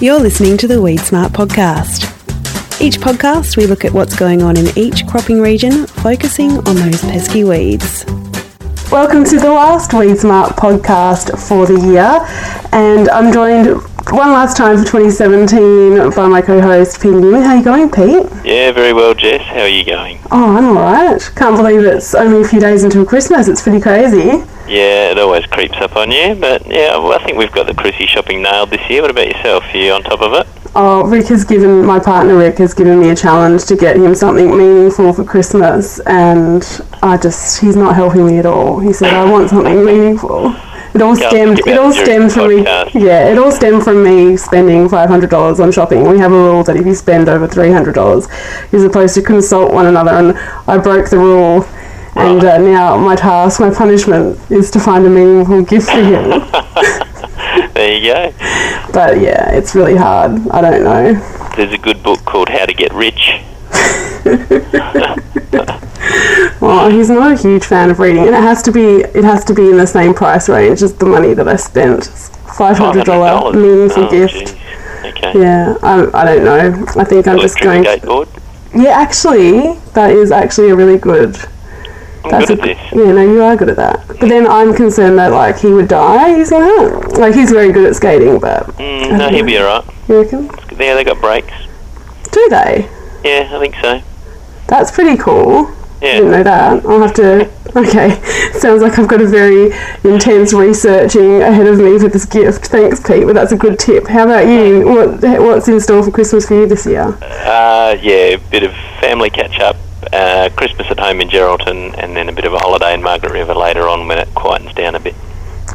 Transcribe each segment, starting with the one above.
You're listening to the Weed Smart podcast. Each podcast, we look at what's going on in each cropping region, focusing on those pesky weeds. Welcome to the last Weed Smart podcast for the year, and I'm joined one last time for 2017 by my co-host Pete Newman. How are you going, Pete? Yeah, very well, Jess. How are you going? Oh, I'm alright. Can't believe it's only a few days until Christmas. It's pretty crazy. Yeah, it always creeps up on you, but yeah, well, I think we've got the Chrissy shopping nailed this year. What about yourself? Are you on top of it? Oh, Rick has given my partner Rick has given me a challenge to get him something meaningful for Christmas, and I just he's not helping me at all. He said I want something meaningful. It all Can't stemmed. It all stemmed from me. Yeah, it all stemmed from me spending five hundred dollars on shopping. We have a rule that if you spend over three hundred dollars, you're supposed to consult one another, and I broke the rule. And uh, now my task, my punishment, is to find a meaningful gift for him. There you go. but yeah, it's really hard. I don't know. There's a good book called How to Get Rich. Well, he's not a huge fan of reading, and it has to be it has to be in the same price range as the money that I spent. Five hundred dollar meaningful oh, gift. geez. Okay. Yeah, I, I don't know. I think I'm just going. skateboard. Yeah, actually, that is actually a really good. I'm That's good a, at this. Yeah, no, you are good at that. But then I'm concerned that like he would die using that. Like he's very good at skating, but Mm, no, he'll be alright. you reckon? Yeah, they got brakes. Do they? Yeah, I think so. That's pretty cool. I didn't know that. I'll have to. Okay, sounds like I've got a very intense researching ahead of me for this gift. Thanks, Pete. But that's a good tip. How about you? What What's in store for Christmas for you this year? Uh, yeah, a bit of family catch up. Uh, Christmas at home in Geraldton, and then a bit of a holiday in Margaret River later on when it quietens down a bit.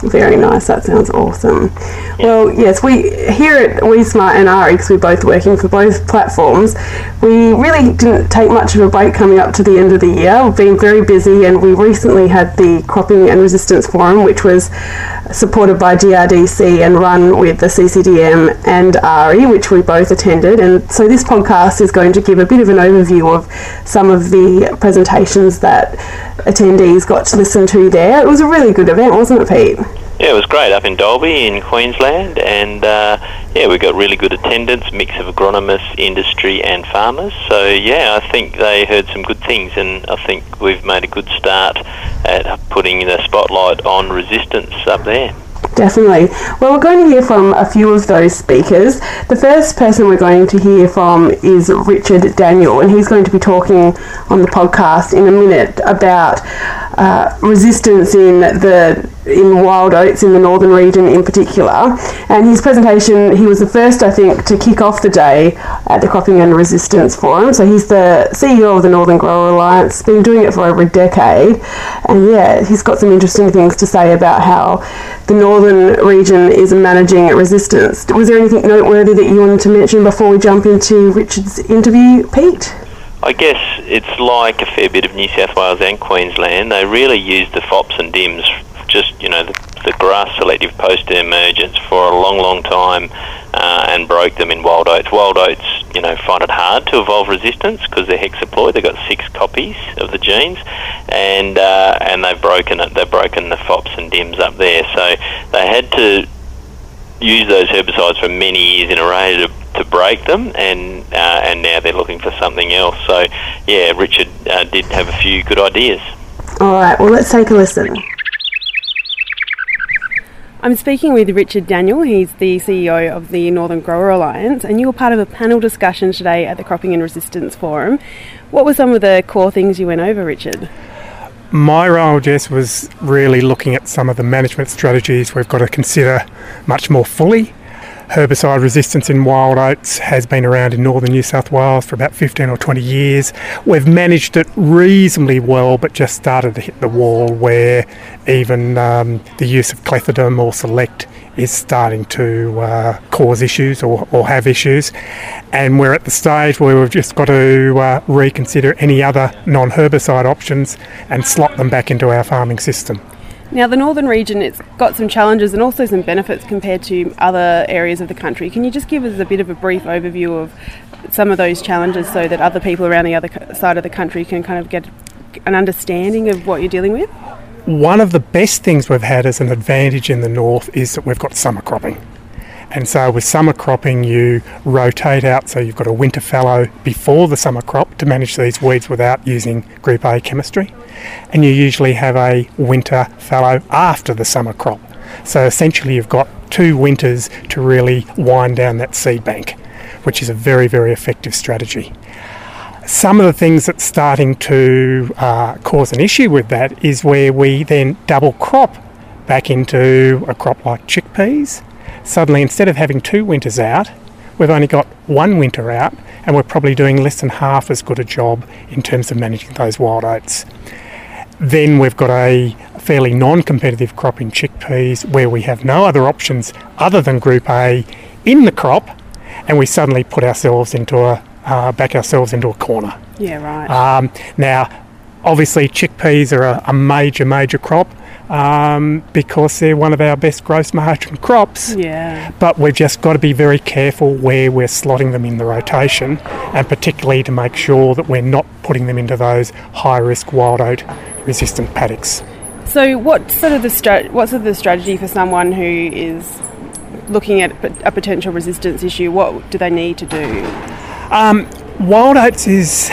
Very nice. That sounds awesome. Well, yes, we here at WeedSmart and AHRI, because we're both working for both platforms, we really didn't take much of a break coming up to the end of the year. We've been very busy, and we recently had the Cropping and Resistance Forum, which was supported by GRDC and run with the CCDM and AHRI, which we both attended. And so this podcast is going to give a bit of an overview of some of the presentations that attendees got to listen to there. It was a really good event, wasn't it, Pete? Yeah, it was great up in Dalby in Queensland, and uh, yeah, we got really good attendance, mix of agronomists, industry, and farmers. So yeah, I think they heard some good things, and I think we've made a good start at putting the spotlight on resistance up there. Definitely. Well, we're going to hear from a few of those speakers. The first person we're going to hear from is Richard Daniel, and he's going to be talking on the podcast in a minute about uh, resistance in the in wild oats in the northern region in particular. And his presentation, he was the first, I think, to kick off the day at the Cropping and Resistance Forum. So he's the CEO of the Northern Grower Alliance, been doing it for over a decade. And yeah, he's got some interesting things to say about how the northern region is managing resistance. Was there anything noteworthy that you wanted to mention before we jump into Richard's interview, Pete? I guess it's like a fair bit of New South Wales and Queensland. They really use the FOPs and DIMs, just you know, the, the grass selective post emergence for a long, long time, uh, and broke them in wild oats. Wild oats, you know, find it hard to evolve resistance because they're hexaploid. They've got six copies of the genes, and uh, and they've broken it. They've broken the FOPs and DIMs up there. So they had to use those herbicides for many years in a row to, to break them, and uh, and now they're looking for something else. So, yeah, Richard uh, did have a few good ideas. All right, well, let's take a listen. I'm speaking with Richard Daniel. He's the CEO of the Northern Grower Alliance, and you were part of a panel discussion today at the Cropping and Resistance Forum. What were some of the core things you went over, Richard? My role, Jess, was really looking at some of the management strategies we've got to consider much more fully. Herbicide resistance in wild oats has been around in northern New South Wales for about 15 or 20 years. We've managed it reasonably well, but just started to hit the wall where even um, the use of clethodim or select is starting to uh, cause issues or, or have issues. And we're at the stage where we've just got to uh, reconsider any other non herbicide options and slot them back into our farming system. Now, the northern region, it's got some challenges and also some benefits compared to other areas of the country. Can you just give us a bit of a brief overview of some of those challenges so that other people around the other side of the country can kind of get an understanding of what you're dealing with? One of the best things we've had as an advantage in the north is that we've got summer cropping. And so with summer cropping, you rotate out, so you've got a winter fallow before the summer crop to manage these weeds without using Group A chemistry. And you usually have a winter fallow after the summer crop. So essentially, you've got two winters to really wind down that seed bank, which is a very, very effective strategy. Some of the things that's starting to uh, cause an issue with that is where we then double crop back into a crop like chickpeas. Suddenly, instead of having two winters out, we've only got one winter out, and we're probably doing less than half as good a job in terms of managing those wild oats. Then we've got a fairly non competitive crop in chickpeas where we have no other options other than Group A in the crop, and we suddenly put ourselves into a uh, back ourselves into a corner. Yeah, right. Um, now, obviously, chickpeas are a, a major, major crop um, because they're one of our best gross margin crops. yeah. But we've just got to be very careful where we're slotting them in the rotation, and particularly to make sure that we're not putting them into those high risk wild oat resistant paddocks. So, what sort of the stra- what's sort of the strategy for someone who is looking at a potential resistance issue? What do they need to do? Um, wild oats is,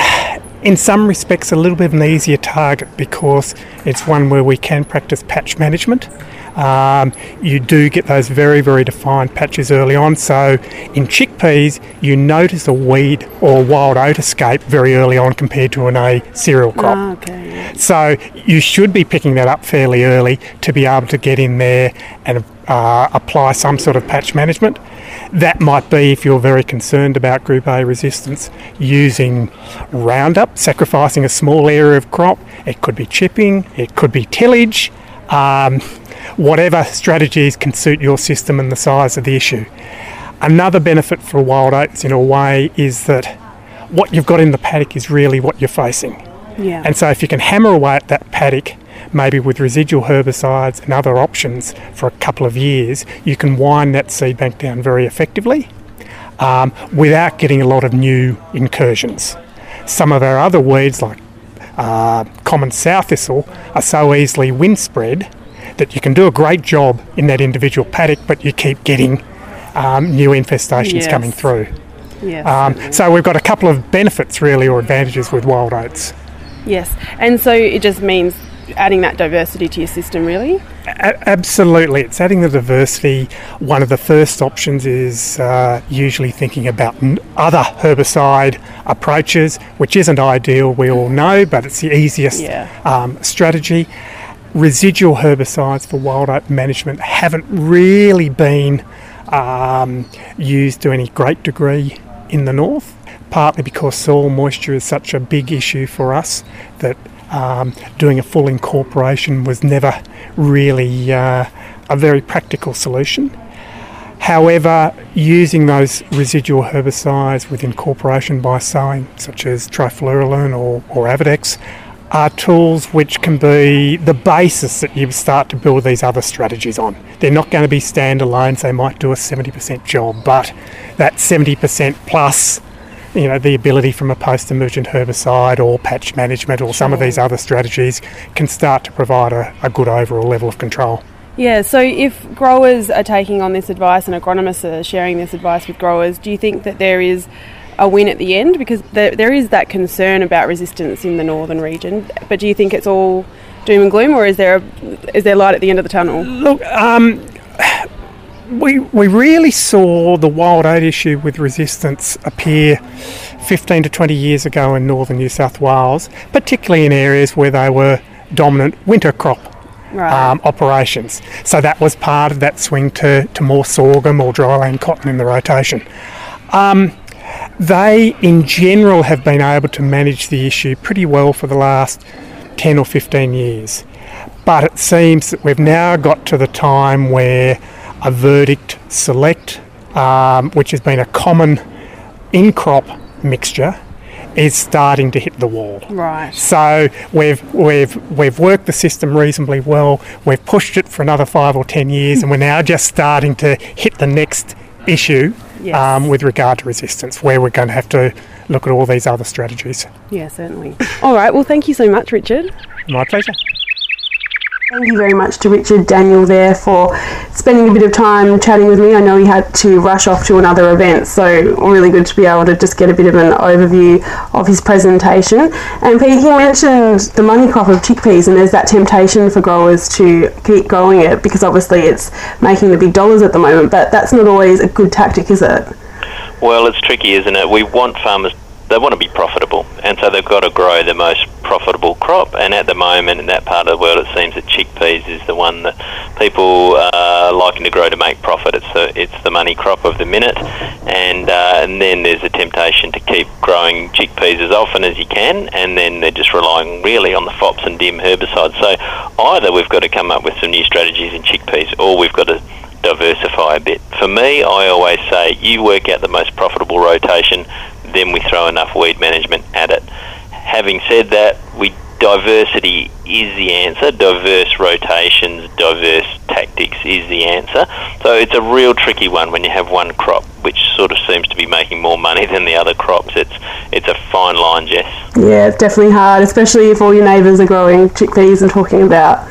in some respects, a little bit of an easier target because it's one where we can practice patch management. Um, you do get those very, very defined patches early on. So in chickpeas, you notice a weed or wild oat escape very early on compared to an A cereal crop. Ah, okay. So you should be picking that up fairly early to be able to get in there and uh, apply some sort of patch management. That might be if you're very concerned about Group A resistance, using Roundup, sacrificing a small area of crop. It could be chipping, it could be tillage, um, whatever strategies can suit your system and the size of the issue. Another benefit for wild oats, in a way, is that what you've got in the paddock is really what you're facing. Yeah. And so, if you can hammer away at that paddock, maybe with residual herbicides and other options for a couple of years, you can wind that seed bank down very effectively um, without getting a lot of new incursions. Some of our other weeds, like uh, common sow thistle, are so easily wind spread that you can do a great job in that individual paddock, but you keep getting um, new infestations Yes. coming through. yes. Um, so we've got a couple of benefits really or advantages with wild oats. yes. And so it just means adding that diversity to your system, really. A- absolutely, it's adding the diversity. One of the first options is uh, usually thinking about n- other herbicide approaches, which isn't ideal, we all know, but it's the easiest Yeah. um, strategy. Residual herbicides for wild oat management haven't really been um, used to any great degree in the north, partly because soil moisture is such a big issue for us that um, doing a full incorporation was never really uh, a very practical solution. However, using those residual herbicides with incorporation by sowing, such as trifluralin or, or Avadex, are tools which can be the basis that you start to build these other strategies on. They're not going to be standalones, they might do a 70% job, but that 70% plus, you know, the ability from a post emergent herbicide or patch management or some of these other strategies can start to provide a, a good overall level of control. Yeah, so if growers are taking on this advice and agronomists are sharing this advice with growers, do you think that there is a win at the end? Because there, there is that concern about resistance in the northern region, but do you think it's all doom and gloom, or is there a, is there light at the end of the tunnel? Look, um, we, we really saw the wild oat issue with resistance appear 15 to 20 years ago in northern New South Wales, particularly in areas where they were dominant winter crop Right. um, operations. So that was part of that swing to, to more sorghum or dryland cotton in the rotation. Um, they, in general, have been able to manage the issue pretty well for the last 10 or 15 years. But it seems that we've now got to the time where a verdict select, um, which has been a common in crop mixture, is starting to hit the wall. right. So we've we've we've worked the system reasonably well. We've pushed it for another five or ten years, and we're now just starting to hit the next issue Yes. um, with regard to resistance, where we're going to have to look at all these other strategies. Yeah, certainly. All right. Well, thank you so much, Richard. My pleasure. Thank you very much to Richard Daniel there for spending a bit of time chatting with me. I know he had to rush off to another event, so really good to be able to just get a bit of an overview of his presentation. And Pete, he mentioned the money crop of chickpeas, and there's that temptation for growers to keep growing it because obviously it's making the big dollars at the moment, but that's not always a good tactic, is it? Well, it's tricky, isn't it? We want farmers they want to be profitable, and so they've got to grow the most profitable crop. And at the moment, in that part of the world, it seems that chickpeas is the one that people are liking to grow to make profit. It's the it's the money crop of the minute, and uh, and then there's a temptation to keep growing chickpeas as often as you can, and then they're just relying really on the fops and dim herbicides. So either we've got to come up with some new strategies in chickpeas, or we've got to diversify a bit. For me, I always say you work out the most profitable rotation then we throw enough weed management at it. Having said that, we diversity is the answer. Diverse rotations, diverse tactics is the answer. So it's a real tricky one when you have one crop which sort of seems to be making more money than the other crops. It's it's a fine line, Jess. Yeah, it's definitely hard, especially if all your neighbours are growing chickpeas and talking about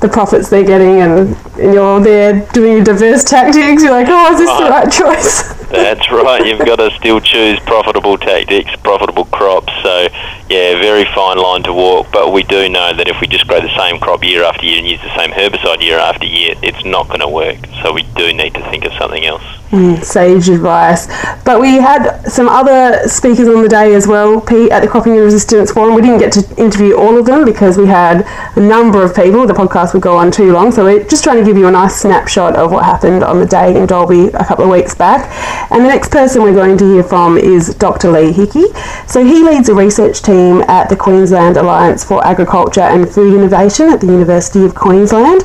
the profits they're getting and, and you're there doing diverse tactics. You're like, oh, is this the oh. right choice? That's right. You've got to still choose profitable tactics, profitable crops. So, yeah, very fine line to walk. But we do know that if we just grow the same crop year after year and use the same herbicide year after year, it's not going to work. So we do need to think of something else. Mm, sage advice. But we had some other speakers on the day as well, Pete, at the Cropping and Resistance Forum. We didn't get to interview all of them because we had a number of people. The podcast would go on too long. So we're just trying to give you a nice snapshot of what happened on the day in Dalby a couple of weeks back. And the next person we're going to hear from is Dr. Lee Hickey. So he leads a research team at the Queensland Alliance for Agriculture and Food Innovation at the University of Queensland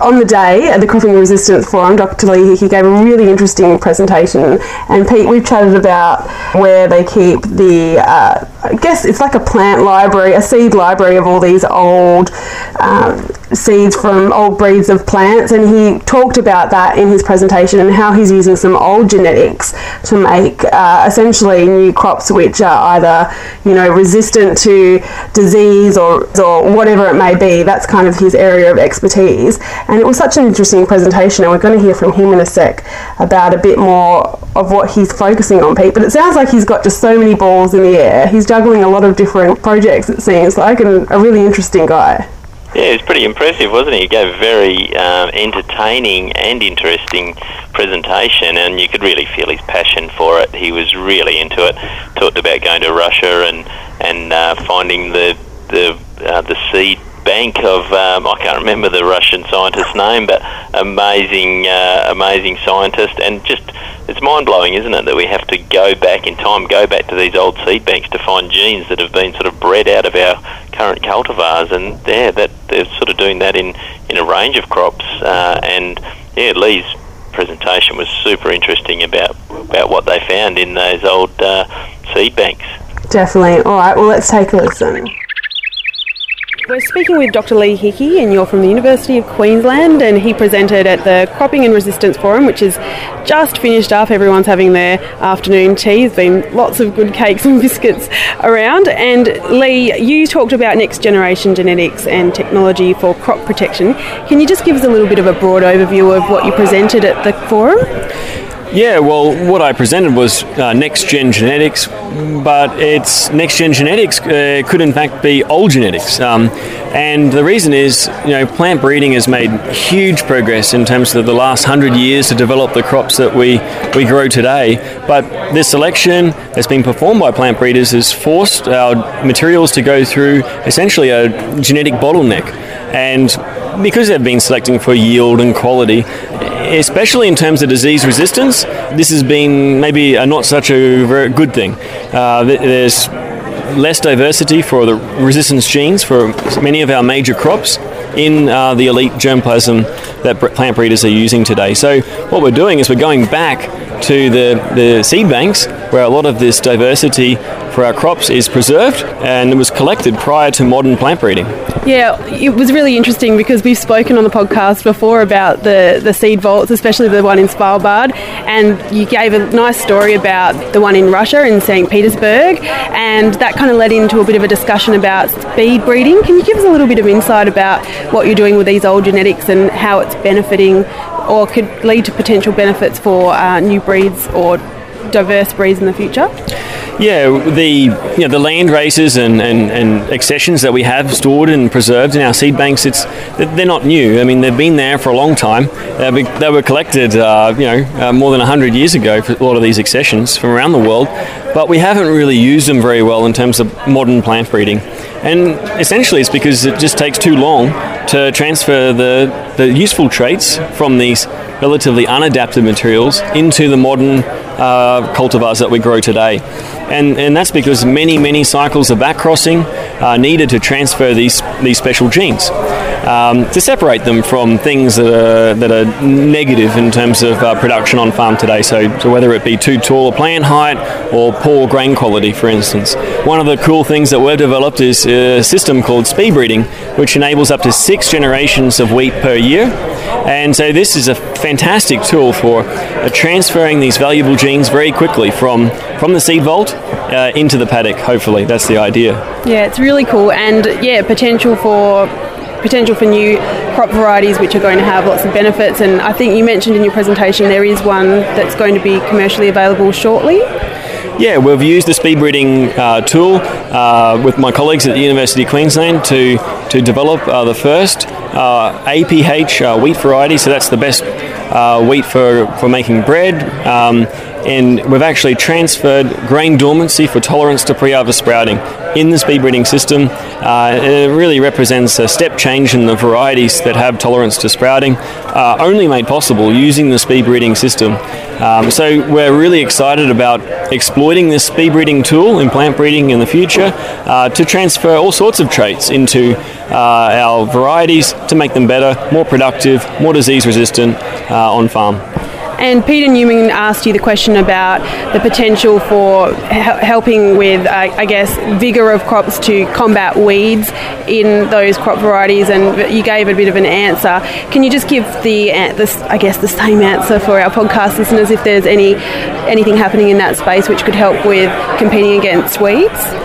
on the day at the Cropping Resistance Forum, Dr. Lee he gave a really interesting presentation. And Pete, we've chatted about where they keep the, uh, I guess it's like a plant library, a seed library of all these old um, seeds from old breeds of plants. And he talked about that in his presentation and how he's using some old genetics to make uh, essentially new crops which are either, you know, resistant to disease or, or whatever it may be. That's kind of his area of expertise. And it was such an interesting presentation, and we're going to hear from him in a sec about a bit more of what he's focusing on, Pete. But it sounds like he's got just so many balls in the air. He's juggling a lot of different projects, it seems like, and a really interesting guy. Yeah, it was pretty impressive, wasn't he? He gave a very um, entertaining and interesting presentation, and you could really feel his passion for it. He was really into it. Talked about going to Russia and and uh, finding the the uh, the seed bank of um, I can't remember the Russian scientist's name, but amazing, uh, amazing scientist, and just it's mind blowing, isn't it, that we have to go back in time, go back to these old seed banks to find genes that have been sort of bred out of our current cultivars, and yeah, that they're sort of doing that in in a range of crops, uh, and yeah, Lee's presentation was super interesting about about what they found in those old uh, seed banks. Definitely. All right. Well, let's take a listen. We're speaking with Dr. Lee Hickey, and you're from the University of Queensland, and he presented at the Cropping and Resistance Forum, which is just finished up. Everyone's having their afternoon tea. There's been lots of good cakes and biscuits around. And Lee, you talked about next generation genetics and technology for crop protection. Can you just give us a little bit of a broad overview of what you presented at the forum? Yeah, well, what I presented was uh, next gen genetics, but it's next gen genetics uh, could in fact be old genetics. Um, and the reason is, you know, plant breeding has made huge progress in terms of the last hundred years to develop the crops that we, we grow today. But this selection that's been performed by plant breeders has forced our materials to go through essentially a genetic bottleneck. And because they've been selecting for yield and quality, especially in terms of disease resistance, this has been maybe a not such a very good thing. Uh, there's less diversity for the resistance genes for many of our major crops in uh, the elite germplasm that plant breeders are using today. So what we're doing is we're going back to the, the seed banks where a lot of this diversity for our crops is preserved and was collected prior to modern plant breeding. Yeah, it was really interesting because we've spoken on the podcast before about the, the seed vaults, especially the one in Svalbard, and you gave a nice story about the one in Russia in St. Petersburg, and that kind of led into a bit of a discussion about speed breeding. Can you give us a little bit of insight about what you're doing with these old genetics and how it's benefiting or could lead to potential benefits for uh, new breeds or diverse breeds in the future? Yeah, the you know, the land races and, and, and accessions that we have stored and preserved in our seed banks, it's they're not new. I mean, they've been there for a long time. They were collected, uh, you know, uh, more than hundred years ago for a lot of these accessions from around the world, but we haven't really used them very well in terms of modern plant breeding. And essentially, it's because it just takes too long to transfer the, the useful traits from these relatively unadapted materials into the modern uh, cultivars that we grow today. And, and that's because many, many cycles of backcrossing are needed to transfer these, these special genes. Um, to separate them from things that are, that are negative in terms of uh, production on farm today. So, so, whether it be too tall a plant height or poor grain quality, for instance. One of the cool things that we've developed is a system called speed breeding, which enables up to six generations of wheat per year. And so this is a fantastic tool for uh, transferring these valuable genes very quickly from, from the seed vault uh, into the paddock, hopefully. That's the idea. Yeah, it's really cool. And yeah, potential for potential for new crop varieties which are going to have lots of benefits and I think you mentioned in your presentation there is one that's going to be commercially available shortly. Yeah, we've used the speed breeding uh, tool uh, with my colleagues at the University of Queensland to, to develop uh, the first uh, APH uh, wheat variety, so that's the best uh, wheat for, for making bread. Um, and we've actually transferred grain dormancy for tolerance to pre-harvest sprouting in the speed breeding system. Uh, it really represents a step change in the varieties that have tolerance to sprouting, uh, only made possible using the speed breeding system. Um, so we're really excited about exploiting this speed breeding tool in plant breeding in the future uh, to transfer all sorts of traits into uh, our varieties to make them better, more productive, more disease resistant uh, on farm. And Peter Newman asked you the question about the potential for helping with, uh, I guess, vigour of crops to combat weeds in those crop varieties, and you gave a bit of an answer. Can you just give the, I guess, the same answer for our podcast listeners if there's any anything happening in that space which could help with competing against weeds?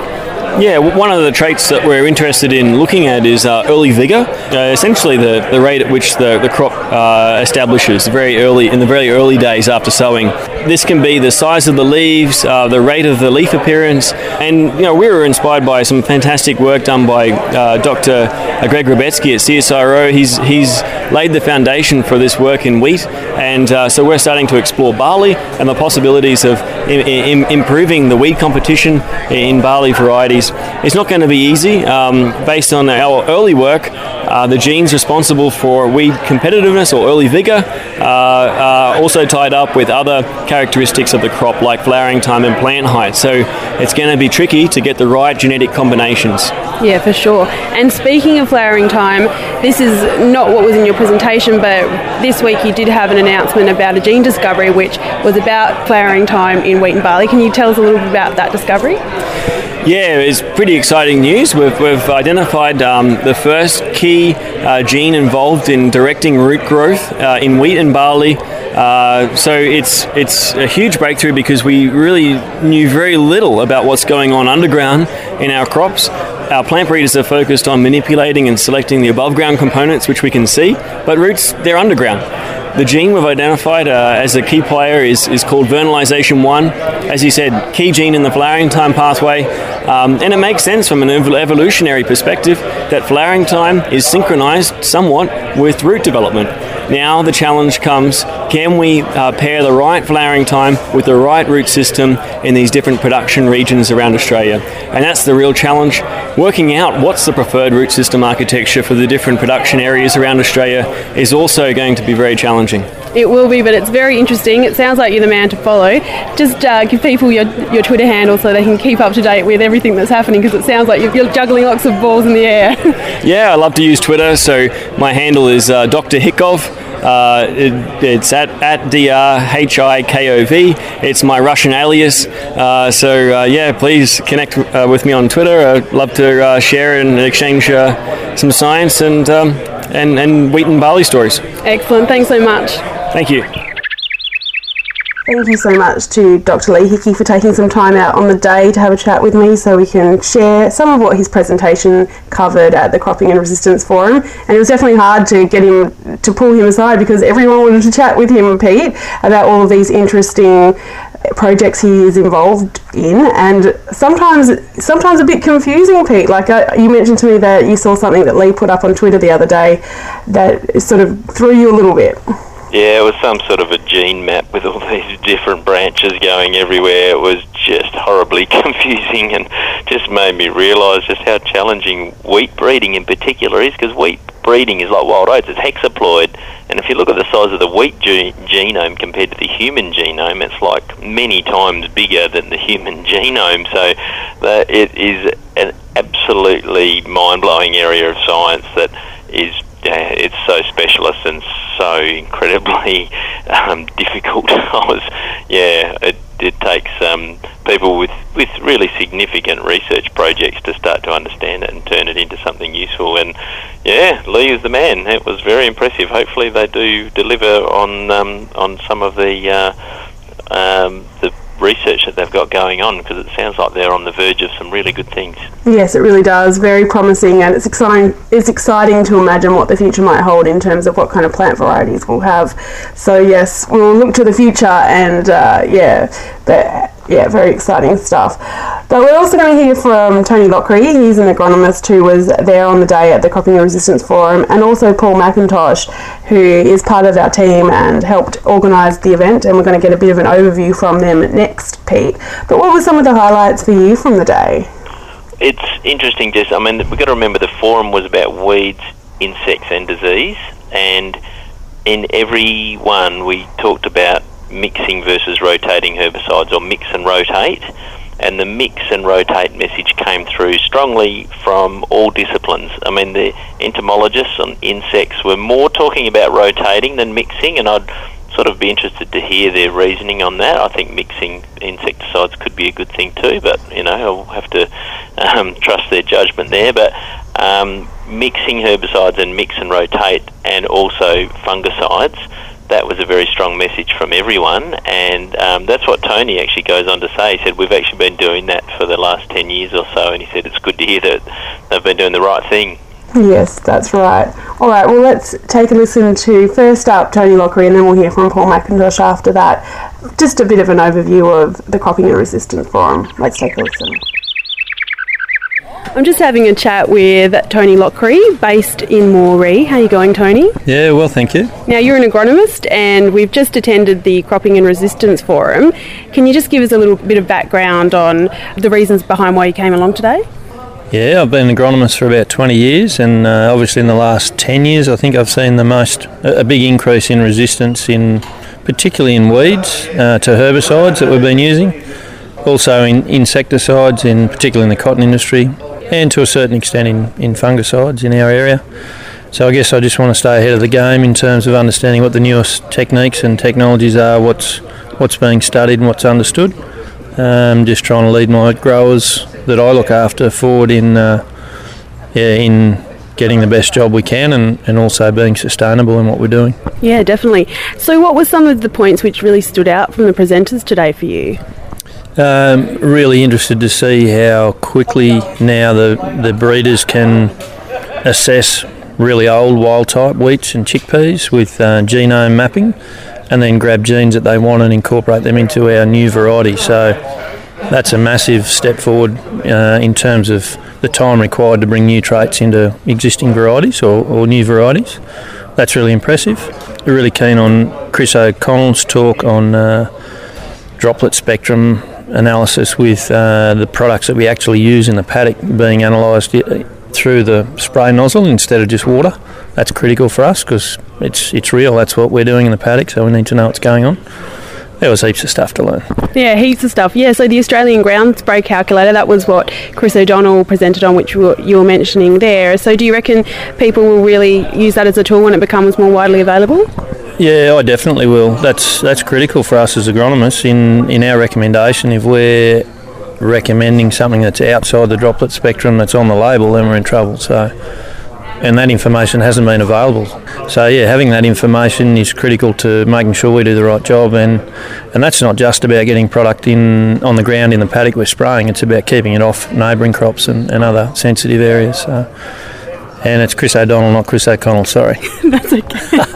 Yeah, one of the traits that we're interested in looking at is uh, early vigor. Uh, essentially, the, the rate at which the, the crop uh, establishes very early in the very early days after sowing. This can be the size of the leaves, uh, the rate of the leaf appearance, and you know we were inspired by some fantastic work done by uh, Dr. Greg Rebetzke at CSIRO. He's he's laid the foundation for this work in wheat, and uh, so we're starting to explore barley and the possibilities of in, in, improving the weed competition in barley varieties. It's not going to be easy. Um, based on our early work, uh, the genes responsible for weed competitiveness or early vigor uh, are also tied up with other characteristics of the crop like flowering time and plant height. So it's going to be tricky to get the right genetic combinations. Yeah, for sure. And speaking of flowering time, this is not what was in your presentation, but this week you did have an announcement about a gene discovery which was about flowering time in wheat and barley. Can you tell us a little bit about that discovery? Yeah, it's pretty exciting news. We've, we've identified um, the first key uh, gene involved in directing root growth uh, in wheat and barley. Uh, so it's it's a huge breakthrough because we really knew very little about what's going on underground in our crops. Our plant breeders are focused on manipulating and selecting the above ground components, which we can see, but roots they're underground. The gene we've identified uh, as a key player is, is called vernalization 1. As you said, key gene in the flowering time pathway. Um, and it makes sense from an evolutionary perspective that flowering time is synchronized somewhat with root development. Now the challenge comes can we uh, pair the right flowering time with the right root system in these different production regions around Australia? And that's the real challenge. Working out what's the preferred root system architecture for the different production areas around Australia is also going to be very challenging. It will be, but it's very interesting. It sounds like you're the man to follow. Just uh, give people your, your Twitter handle so they can keep up to date with everything that's happening because it sounds like you're, you're, juggling lots of balls in the air. yeah, I love to use Twitter, so my handle is uh, Dr. Hickov. Uh, it, it's at, at D-R-H-I-K-O-V. It's my Russian alias. Uh, so, uh, yeah, please connect uh, with me on Twitter. I'd love to uh, share and exchange uh, some science and, um, and, and wheat and barley stories. Excellent. Thanks so much. Thank you. Thank you so much to Dr. Lee Hickey for taking some time out on the day to have a chat with me so we can share some of what his presentation covered at the Cropping and Resistance Forum. And it was definitely hard to get him to pull him aside because everyone wanted to chat with him, Pete, about all of these interesting projects he is involved in and sometimes sometimes a bit confusing Pete like uh, you mentioned to me that you saw something that Lee put up on Twitter the other day that sort of threw you a little bit yeah, it was some sort of a gene map with all these different branches going everywhere. It was just horribly confusing and just made me realise just how challenging wheat breeding in particular is because wheat breeding is like wild oats, it's hexaploid. And if you look at the size of the wheat ge- genome compared to the human genome, it's like many times bigger than the human genome. So that it is an absolutely mind blowing area of science that is yeah, it's so specialist and so incredibly um, difficult. I was, yeah, it, it takes um, people with, with really significant research projects to start to understand it and turn it into something useful. And yeah, Lee is the man. It was very impressive. Hopefully, they do deliver on um, on some of the uh, um, the research that they've got going on because it sounds like they're on the verge of some really good things. Yes, it really does. Very promising, and it's exciting. It's exciting to imagine what the future might hold in terms of what kind of plant varieties we'll have. So yes, we'll look to the future, and uh, yeah, yeah, very exciting stuff. But we're also going to hear from Tony Loughrey. He's an agronomist who was there on the day at the Cropping Resistance Forum, and also Paul McIntosh, who is part of our team and helped organise the event. And we're going to get a bit of an overview from them next, Pete. But what were some of the highlights for you from the day? It's interesting, Jess. I mean, we've got to remember the forum was about weeds, insects, and disease, and in every one we talked about mixing versus rotating herbicides or mix and rotate. And the mix and rotate message came through strongly from all disciplines. I mean, the entomologists and insects were more talking about rotating than mixing, and I'd sort of be interested to hear their reasoning on that. I think mixing insecticides could be a good thing too, but you know, I'll have to um, trust their judgment there. But um, mixing herbicides and mix and rotate, and also fungicides that was a very strong message from everyone, and um, that's what Tony actually goes on to say. He said, We've actually been doing that for the last 10 years or so, and he said, It's good to hear that they've been doing the right thing. Yes, that's right. All right, well, let's take a listen to first up Tony Loughrey, and then we'll hear from Paul McIntosh after that. Just a bit of an overview of the Cropping and Resistance Forum. Let's take a listen. I'm just having a chat with Tony Loughrey, based in Moree. How are you going, Tony? Yeah, well, thank you. Now, you're an agronomist, and we've just attended the Cropping and Resistance Forum. Can you just give us a little bit of background on the reasons behind why you came along today? Yeah, I've been an agronomist for about 20 years, and uh, obviously in the last 10 years, I think I've seen the most a big increase in resistance in, particularly in weeds uh, to herbicides that we've been using, also in insecticides, in particularly in the cotton industry, and to a certain extent in, in fungicides in our area. So I guess I just want to stay ahead of the game in terms of understanding what the newest techniques and technologies are, what's what's being studied and what's understood. Um, just trying to lead my growers that I look after forward in uh, yeah in getting the best job we can and, and also being sustainable in what we're doing. Yeah, definitely. So what were some of the points which really stood out from the presenters today for you? Um, really interested to see how quickly now the, the breeders can assess really old wild type wheats and chickpeas with uh, genome mapping and then grab genes that they want and incorporate them into our new variety. So that's a massive step forward uh, in terms of the time required to bring new traits into existing varieties or, or new varieties. That's really impressive. We're really keen on Chris O'Connell's talk on uh, droplet spectrum analysis with uh, the products that we actually use in the paddock being analysed through the spray nozzle instead of just water. That's critical for us because it's it's real. That's what we're doing in the paddock, so we need to know what's going on. There was heaps of stuff to learn. Yeah, heaps of stuff. Yeah, so the Australian ground spray calculator, that was what Chris O'Donnell presented on, which you were mentioning there. So do you reckon people will really use that as a tool when it becomes more widely available? Yeah, I definitely will. That's that's critical for us as agronomists in in our recommendation. If we're recommending something that's outside the droplet spectrum that's on the label, then we're in trouble. So, and that information hasn't been available. So yeah, having that information is critical to making sure we do the right job, and and that's not just about getting product in on the ground in the paddock we're spraying. It's about keeping it off neighbouring crops and, and other sensitive areas. So, and it's Chris O'Donnell, not Chris O'Connell. Sorry. That's okay.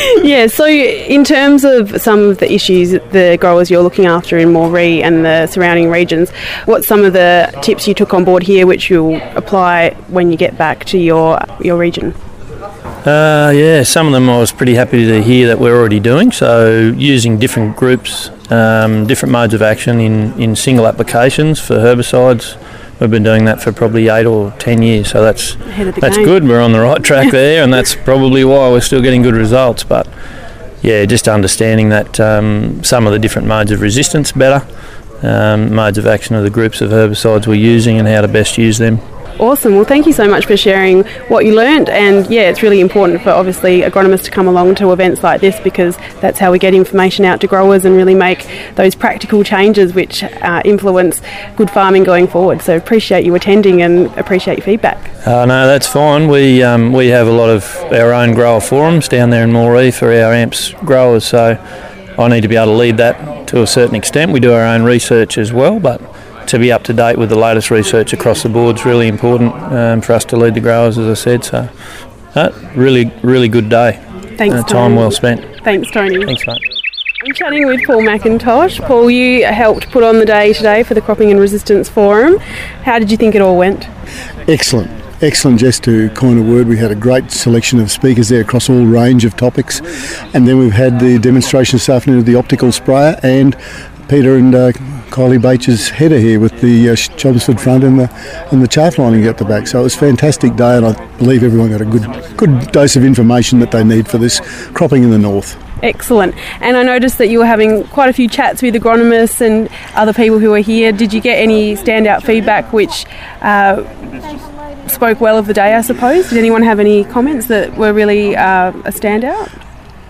yeah, so in terms of some of the issues the growers you're looking after in Moree and the surrounding regions, what's some of the tips you took on board here which you'll apply when you get back to your your region? Uh, yeah, some of them I was pretty happy to hear that we're already doing. So using different groups, um, different modes of action in, in single applications for herbicides we've been doing that for probably eight or ten years. So that's that's game. good. We're on the right track there, and that's probably why we're still getting good results. But yeah, just understanding that um, some of the different modes of resistance better, um, modes of action of the groups of herbicides we're using, and how to best use them. Awesome. Well, thank you so much for sharing what you learned. And yeah, it's really important for obviously agronomists to come along to events like this because that's how we get information out to growers and really make those practical changes which uh, influence good farming going forward. So appreciate you attending and appreciate your feedback. Uh, no, that's fine. We um, we have a lot of our own grower forums down there in Moree for our AMPS growers. So I need to be able to lead that to a certain extent. We do our own research as well, but to be up to date with the latest research across the board is really important um, for us to lead the growers, as I said. So, uh, really, really good day. Thanks, uh, Time well spent. Thanks, Tony. Thanks, mate. I'm chatting with Paul McIntosh. Paul, you helped put on the day today for the Cropping and Resistance Forum. How did you think it all went? Excellent. Excellent, just to coin a word. We had a great selection of speakers there across all range of topics, and then we've had the demonstration this afternoon of the optical sprayer and Peter and uh, Kylie Bates' header here with the uh, Chelmsford front and the and the chaff lining at the back. So it was a fantastic day, and I believe everyone got a good good dose of information that they need for this cropping in the north. Excellent. And I noticed that you were having quite a few chats with agronomists and other people who were here. Did you get any standout feedback which uh, spoke well of the day, I suppose? Did anyone have any comments that were really uh, a standout?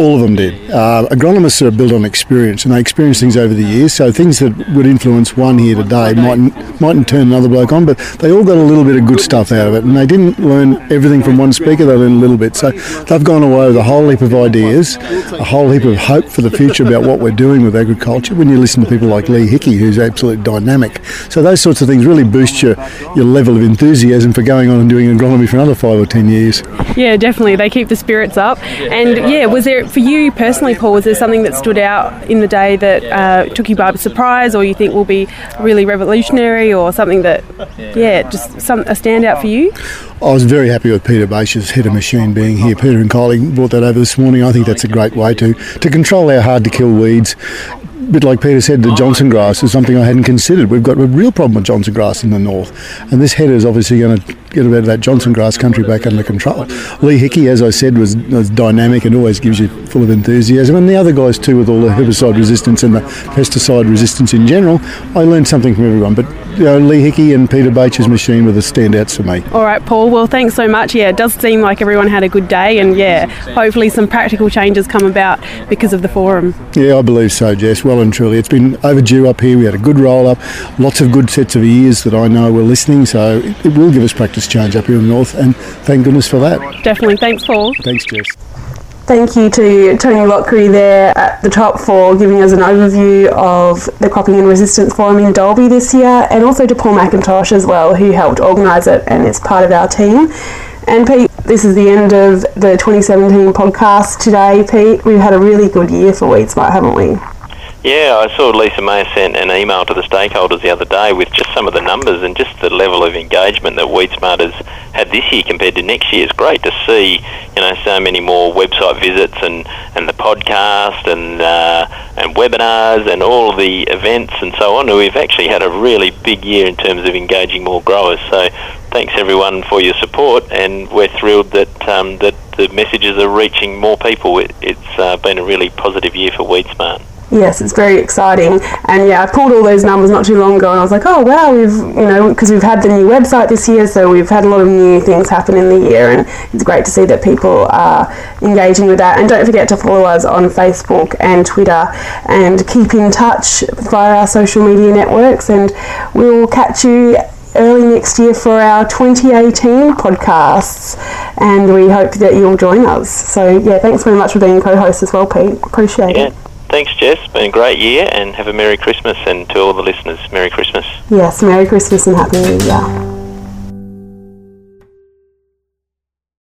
All of them did. Uh, agronomists are built on experience, and they experience things over the years. So things that would influence one here today mightn't mightn't turn another bloke on, but they all got a little bit of good stuff out of it, and they didn't learn everything from one speaker. They learned a little bit. So they've gone away with a whole heap of ideas, a whole heap of hope for the future about what we're doing with agriculture. When you listen to people like Lee Hickey, who's absolutely dynamic, so those sorts of things really boost your your level of enthusiasm for going on and doing agronomy for another five or ten years. Yeah, definitely. They keep the spirits up. And yeah, was there for you personally, Paul? Was there something that stood out in the day that uh, took you by surprise, or you think will be really revolutionary, or something that, yeah, just some a standout for you? I was very happy with Peter Bache's head of machine being here. Peter and Kylie brought that over this morning. I think that's a great way to, to control our hard to kill weeds. Bit like Peter said, the Johnson grass is something I hadn't considered. We've got a real problem with Johnson grass in the north, and this header is obviously going to get a bit of that Johnson grass country back under control. Lee Hickey, as I said, was, was dynamic and always gives you full of enthusiasm, and the other guys too, with all the herbicide resistance and the pesticide resistance in general. I learned something from everyone, but you know, Lee Hickey and Peter Bache's machine were the standouts for me. All right, Paul. Well, thanks so much. Yeah, it does seem like everyone had a good day, and yeah, hopefully some practical changes come about because of the forum. Yeah, I believe so, Jess. Well and truly, it's been overdue up here. We had a good roll up, lots of good sets of ears that I know were listening, so it, it will give us practice change up here in the north, and thank goodness for that. Definitely. Thanks, Paul. Thanks, Jess. Thank you to Tony Loughrey there at the top for giving us an overview of the Cropping and Resistance Forum in Dalby this year, and also to Paul McIntosh as well, who helped organise it and is part of our team. And Pete, this is the end of the 2017 podcast today. Pete, we've had a really good year for Weeds WeedSmart, haven't we? Yeah, I saw Lisa May sent an email to the stakeholders the other day with just some of the numbers and just the level of engagement that WeedSmart has had this year compared to next year. It's great to see, you know, so many more website visits and, and the podcast and uh, and webinars and all the events and so on. We've actually had a really big year in terms of engaging more growers. So thanks everyone for your support, and we're thrilled that um, that the messages are reaching more people. It, it's uh, been a really positive year for WeedSmart. Yes, it's very exciting. And yeah, I pulled all those numbers not too long ago, and I was like, oh wow, we've you know because we've had the new website this year, so we've had a lot of new things happen in the year, and it's great to see that people are engaging with that. And don't forget to follow us on Facebook and Twitter, and keep in touch via our social media networks. And we'll catch you early next year for our 2018 podcasts, and we hope that you'll join us. So yeah, thanks very much for being co-host as well, Pete. Appreciate Yeah. it. Thanks, Jess. Been a great year, and have a Merry Christmas. And to all the listeners, Merry Christmas. Yes, Merry Christmas and Happy New Year.